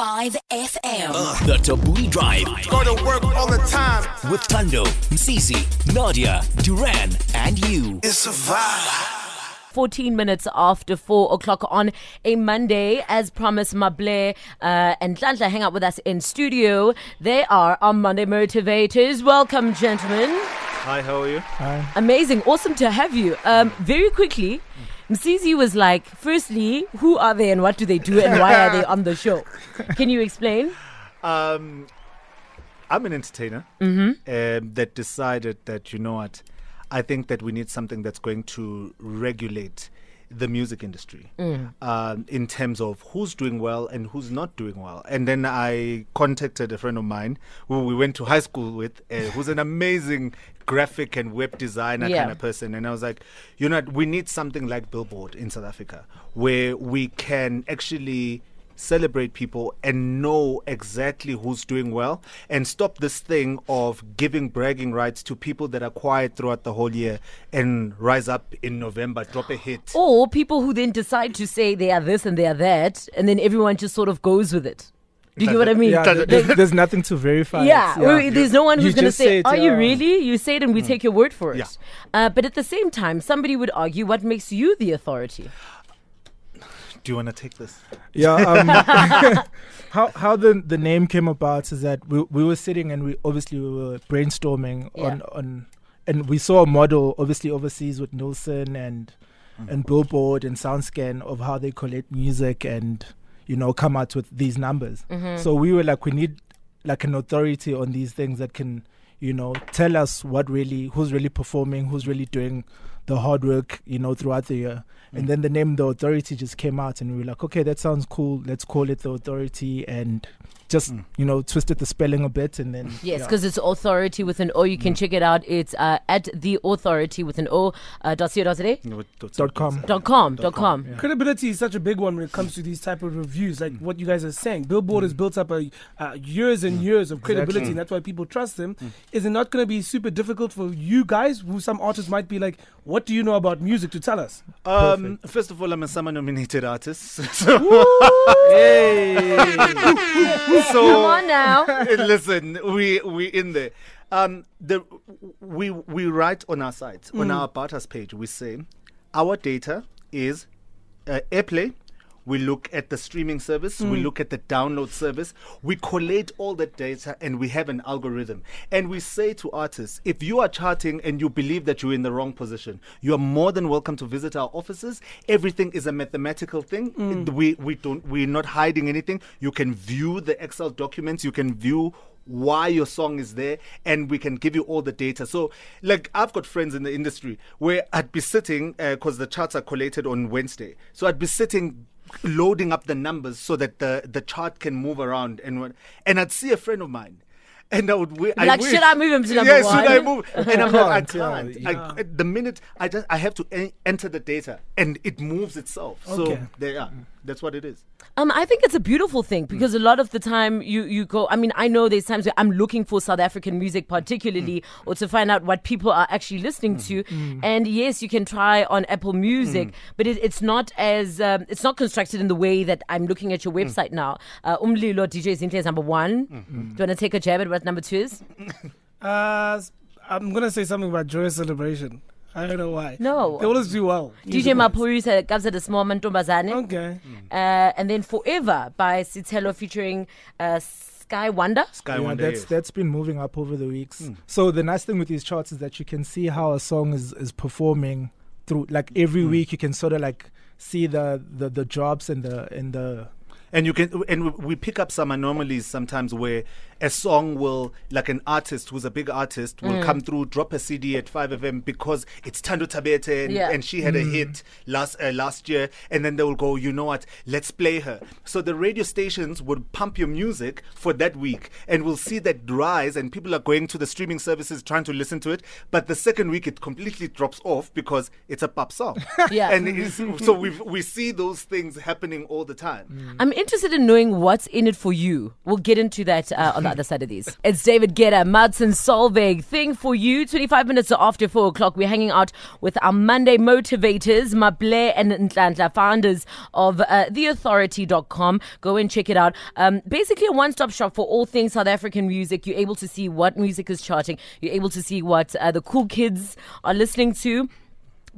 105 FM. The Thabooty Drive Go to work all the time. with Thando, Msizi, Nadia, Duran, and you. It's a vibe. 14 minutes after 4 o'clock on a Monday. As promised, Mable uh, and Tlantra hang out with us in studio. They are our Monday motivators. Welcome, gentlemen. Hi, how are you? Hi. Amazing. Awesome to have you. Um, very quickly, Msizi was like, firstly, who are they and what do they do and why are they on the show? Can you explain? Um, I'm an entertainer um, that decided that, you know what, I think that we need something that's going to regulate the music industry um, in terms of who's doing well and who's not doing well. And then I contacted a friend of mine who we went to high school with, uh, who's an amazing graphic and web designer Yeah. kind of person. And I was like, you know, we need something like Billboard in South Africa where we can actually celebrate people and know exactly who's doing well and stop this thing of giving bragging rights to people that are quiet throughout the whole year and rise up in November, drop a hit. Or people who then decide to say they are this and they are that, and then everyone just sort of goes with it. Do you get what I mean? Yeah, there's, there's nothing to verify. Yeah, it. well, there's no one who's going to say, say it, Are you really? You say it and we take your word for it. Yeah. Uh, but at the same time, somebody would argue what makes you the authority? Do you want to take this? Yeah. Um, how how the the name came about is that we we were sitting and we obviously we were brainstorming Yeah. on on and we saw a model obviously overseas with Nielsen and and Billboard and SoundScan of how they collect music and you know come out with these numbers. So we were like we need like an authority on these things that can you know tell us what really who's really performing, who's really doing the hard work you know throughout the year. And then the name the authority just came out and we were like okay that sounds cool let's call it the authority and just you know twisted the spelling a bit and then Yes, yeah. because it's authority with an O. You can check it out. It's uh, at the authority with an O. Uh, dot co dot today. dot com Dot com. Dot com. Credibility is such a big one when it comes to these type of reviews, like what you guys are saying. Billboard has built up a uh, years and years of credibility, and that's why people trust them. Is it not going to be super difficult for you guys, who some artists might be like, "What do you know about music to tell us?" Um, first of all, I'm a SAMA nominated artist. so, so Come on now. listen, we we in there. Um, the we we write on our site on our about us page. We say our data is uh, airplay. We look at the streaming service. We hmm. look at the download service. We collate all that data and we have an algorithm. And we say to artists, if you are charting and you believe that you're in the wrong position, you are more than welcome to visit our offices. Everything is a mathematical thing. Hmm. We we don't we're not hiding anything. You can view the Excel documents. You can view why your song is there and we can give you all the data so like i've got friends in the industry where i'd be sitting uh, because the charts are collated on wednesday so i'd be sitting loading up the numbers so that the the chart can move around and and i'd see a friend of mine and I would wi- I Like, wish- should I move him to number one? yeah, should I move? And I'm like, I Can't, yeah, can't. I, the minute I just I have to en- enter the data, and it moves itself. Okay. So Okay. there, yeah, that's what it is. Um, I think it's a beautiful thing because a lot of the time you, you go. I mean, I know there's times where I'm looking for South African music, particularly, or to find out what people are actually listening to. And yes, you can try on Apple Music, but it, it's not as um, it's not constructed in the way that I'm looking at your website now. Uh, Umlilo DJ Zinhle is number one. Do you want to take a jab at what number two is? Uh, s- I'm gonna say something about Joyous Celebration. I don't know why. No. they always do well. DJ music-wise. Mapurisa comes at a small mantombazane. Okay. Uh, and then Forever by Sitelo featuring uh, Skye Wanda. Sky yeah, one day. that's that's been moving up over the weeks. So the nice thing with these charts is that you can see how a song is is performing through like every week you can sort of like see the the the drops and the and the and you can and we- we pick up some anomalies sometimes where a song will like an artist who's a big artist will come through drop a cd at 5fm because it's Thando Thabethe and, Yeah. and she had a hit last uh, last year and then they will go you know what let's play her so the radio stations would pump your music for that week and we'll see that rise and people are going to the streaming services trying to listen to it but the second week it completely drops off because it's a pop song Yeah. and it's, so we we see those things happening all the time I'm interested in knowing what's in it for you. We'll get into that uh, on the other side of these. It's David Guetta, Martin Solveig. Thing for you. 25 minutes after 4 o'clock, we're hanging out with our Monday motivators, Maple and Ntlantla, founders of uh, theothority.com. Go and check it out. Um, basically, a one stop shop for all things South African music. You're able to see what music is charting, you're able to see what uh, the cool kids are listening to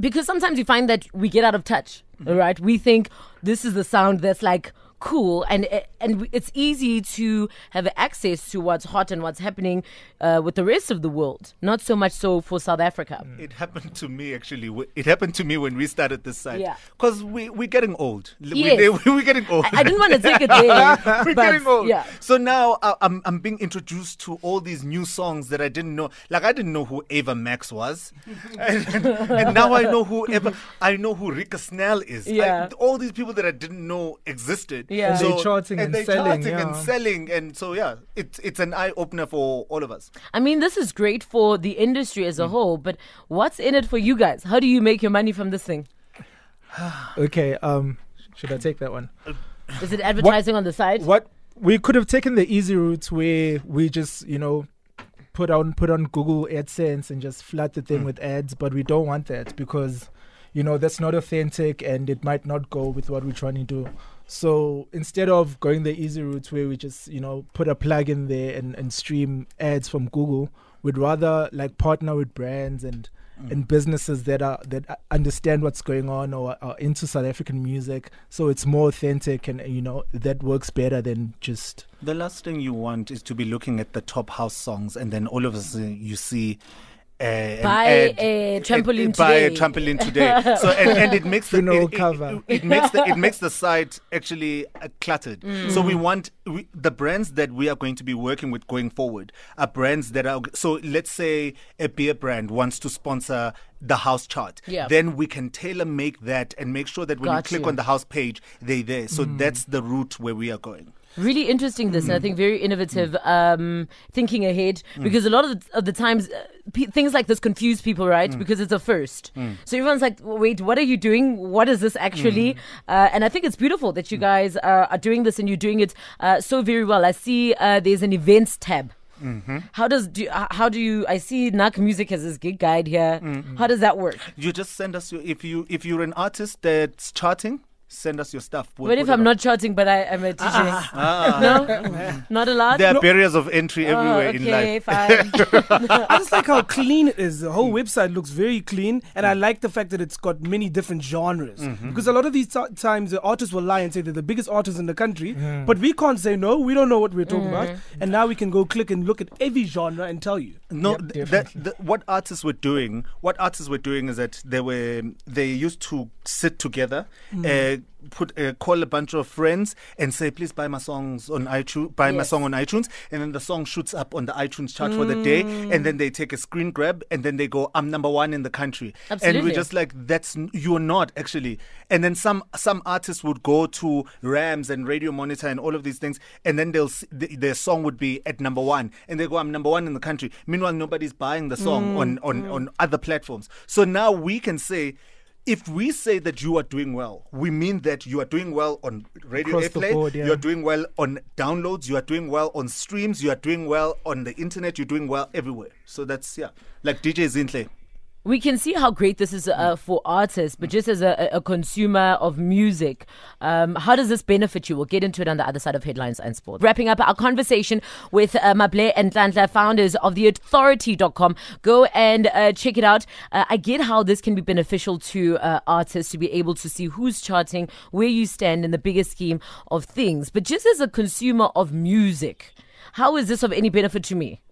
because sometimes you find that we get out of touch all right we think this is the sound that's like cool and and it's easy to have access to what's hot and what's happening uh, with the rest of the world not so much so for south africa It happened to me actually. It happened to me when we started this site. Yeah. Because we, we're getting old. Yes. We, we're getting old. I, I didn't want to take it there we're but, getting old. yeah So now I'm, I'm being introduced to all these new songs that I didn't know. Like I didn't know who Ava Max was. and, and now I know who Eva, I know who Rika Snell is. Like, Yeah. all these people that I didn't know existed. Yeah. And they charting and they selling, charting and selling. And so, yeah, it's, it's an eye opener for all of us. i mean this is great for the industry Mm. as a whole but what's in it for you guys how do you make your money from this thing Okay, um, should I take that one? is it advertising on the side What we could have taken the easy route where we just, you know, put on put on Google AdSense and just flood the thing with ads, but we don't want that because, you know, that's not authentic and it might not go with what we're trying to do. So instead of going the easy route where we just, you know, put a plug in there and, and stream ads from Google, we'd rather like partner with brands and mm. and businesses that are that understand what's going on or are into South African music, so it's more authentic and you know that works better than just The last thing you want is to be looking at the top house songs, and then all of a sudden you see. Uh, Buy ad- a trampoline buy a today. trampoline today. So and, and it makes the Funeral it, it- cover. It, it makes the it makes the site actually uh, cluttered. So Mm. we want we, the brands that we are going to be working with going forward are brands that are. So let's say a beer brand wants to sponsor the house chart. Yeah. Then we can tailor make that and make sure that when Got you click you. on the house page, they're there. So that's the route where we are going. Really interesting this, and I think very innovative um, thinking ahead because a lot of the, of the times uh, pe things like this confuse people, right? Because it's a first. So everyone's like, wait, what are you doing? What is this actually? Uh, and I think it's beautiful that you guys uh, are doing this and you're doing it uh, so very well. I see uh, there's an events tab. How does do uh, how do you? I see Nak Music has this gig guide here. How does that work? You just send us your if you if you're an artist that's charting, send us your stuff. We'll What if I'm not charting but I am a ah, DJ? Ah, ah. no, not allowed. There are barriers of entry Oh, everywhere in okay, life. fine. I just like how clean it is. The whole website looks very clean, and I like the fact that it's got many different genres. Mm-hmm. Because a lot of these ti times, the artists will lie and say they're the biggest artists in the country, mm. but we can't say no. We don't know what we're talking about, mm. and now we can go click and look at every genre and tell you. No, Yep, th- that, th- what artists were doing, what artists were doing is that they were they used to sit together, mm. uh, put uh, call a bunch of friends and say, please buy my songs on iTunes, buy my song on iTunes, and then the song shoots up on the iTunes chart for the day, and then they take a screen grab, and then they go, I'm number one in the country, and we're just like, that's you're not actually, and then some some artists would go to Rams and Radio Monitor and all of these things, and then they'll th- their song would be at number one, and they go, I'm number one in the country. Meanwhile, nobody's buying the song on on on other platforms. So now we can say. If we say that you are doing well, we mean that you are doing well on radio Across airplay, board, yeah. you are doing well on downloads, you are doing well on streams, you are doing well on the internet, you're doing well everywhere. So that's yeah, like DJ Zinhle. We can see how great this is uh, for artists, but just as a, a consumer of music, um, how does this benefit you? We'll get into it on the other side of headlines and sports. Wrapping up our conversation with uh, Mable and Tlantla, founders of theothority.com. Go and uh, check it out. Uh, I get how this can be beneficial to uh, artists to be able to see who's charting, where you stand in the bigger scheme of things. But just as a consumer of music, how is this of any benefit to me?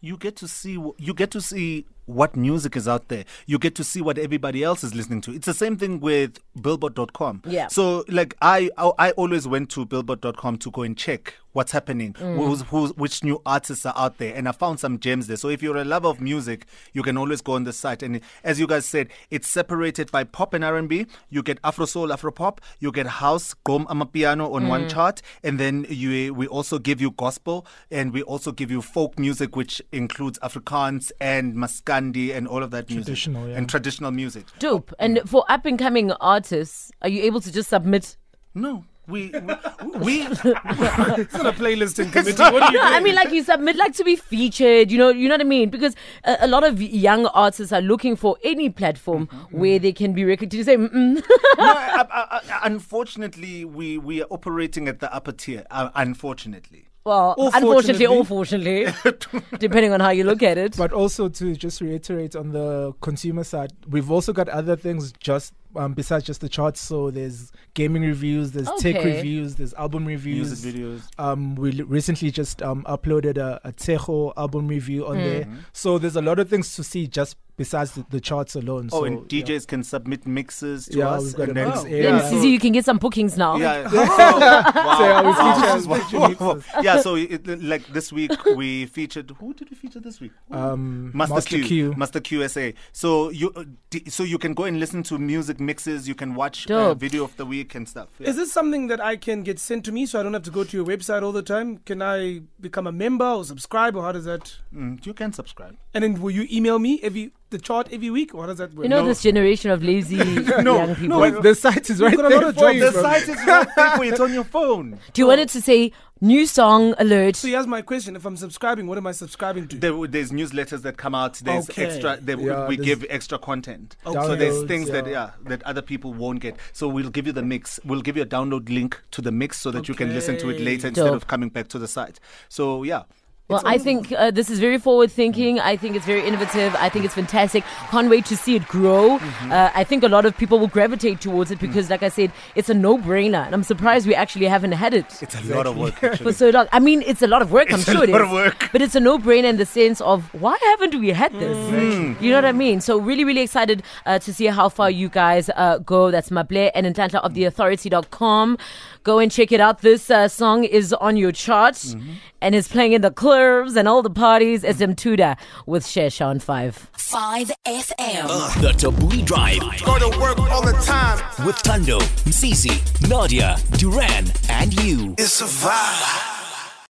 you get to see you get to see what music is out there. You get to see what everybody else is listening to. It's the same thing with billboard.com Yeah. so like i i, I always went to billboard.com to go and check what's happening mm. who's, who's, which new artists are out there and i found some gems there. So if you're a lover of music you can always go on the site. And as you guys said it's separated by pop and r&b you get afro soul afro pop. You get house gqom amapiano on one mm. chart. And then you we also give you gospel and we also give you folk music which includes afrikaans and maskandi and all of that Traditional, music yeah. and traditional music Dope. And for up and coming artists, are you able to just submit? no we we, we It's not a playlisting committee. What are you doing? I mean, like you submit, like to be featured. You know, you know what I mean? Because a, a lot of young artists are looking for any platform Mm-hmm. where they can be recognized. You say, Mm-mm. no, I, I, I, unfortunately, we, we are operating at the upper tier. Uh, unfortunately, well, Or unfortunately, or fortunately. fortunately, depending on how you look at it. But also to just reiterate on the consumer side, we've also got other things just um, besides just the charts. So there's gaming reviews, there's tech reviews, there's album reviews. music videos. Um, we l- recently just um, uploaded a, a Tejo album review on there. Mm-hmm. So there's a lot of things to see just besides the, the charts alone. Oh, so, and yeah. DJs can submit mixes to Yeah, us, we've got and a mix Oh. Then, Yeah. Susie, you can get some bookings now. Yeah. So yeah, we Wow. feature feature yeah. So, it, like this week, we featured. Who did we feature this week? Um, Master, Master Q, Q. Master QSA. So you, uh, d- so you can go and listen to music mixes. You can watch uh, video of the week and stuff. Yeah. Is this something that I can get sent to me so I don't have to go to your website all the time? Can I become a member or subscribe or how does that? Mm, you can subscribe. And then will you email me every the chart every week What does that work? You know No. this generation of lazy young people. No, but the site is right got a there lot of jobs, you. The site is right there for you. It's on your phone. Do you want it to say new song alert? So here's my question: If I'm subscribing, what am I subscribing to? There, there's newsletters that come out. There's Okay. extra. There, Yeah, we there's give extra content. So there's things that yeah. yeah that other people won't get. So we'll give you the mix. We'll give you a download link to the mix so that you can listen to it Okay. later instead Dope. of coming back to the site. So yeah. Well, I think uh, this is very forward thinking. I think it's very innovative. I think it's fantastic. Can't wait to see it grow. Mm-hmm. Uh, I think a lot of people will gravitate towards Mm. it because, like I said, it's a no brainer. And I'm surprised we actually haven't had it It's a lot of work. for so long. I mean, it's a lot of work, It's I'm sure it lot of work. But it's a no brainer in the sense of why haven't we had this? Mm. You know what I mean? So, really, really excited uh, to see how far you guys uh, go. That's Mable and Intantla of theothority.com. Go and check it out. This uh, song is on your chart Mm-hmm. And is playing in the clubs and all the parties. It's Mtuda with Sheshan 5. 5 FM. Uh, the Thabooty Drive Go to work all the time. with Thando, Msizi, Nadia, Duran, and you. It's a vibe.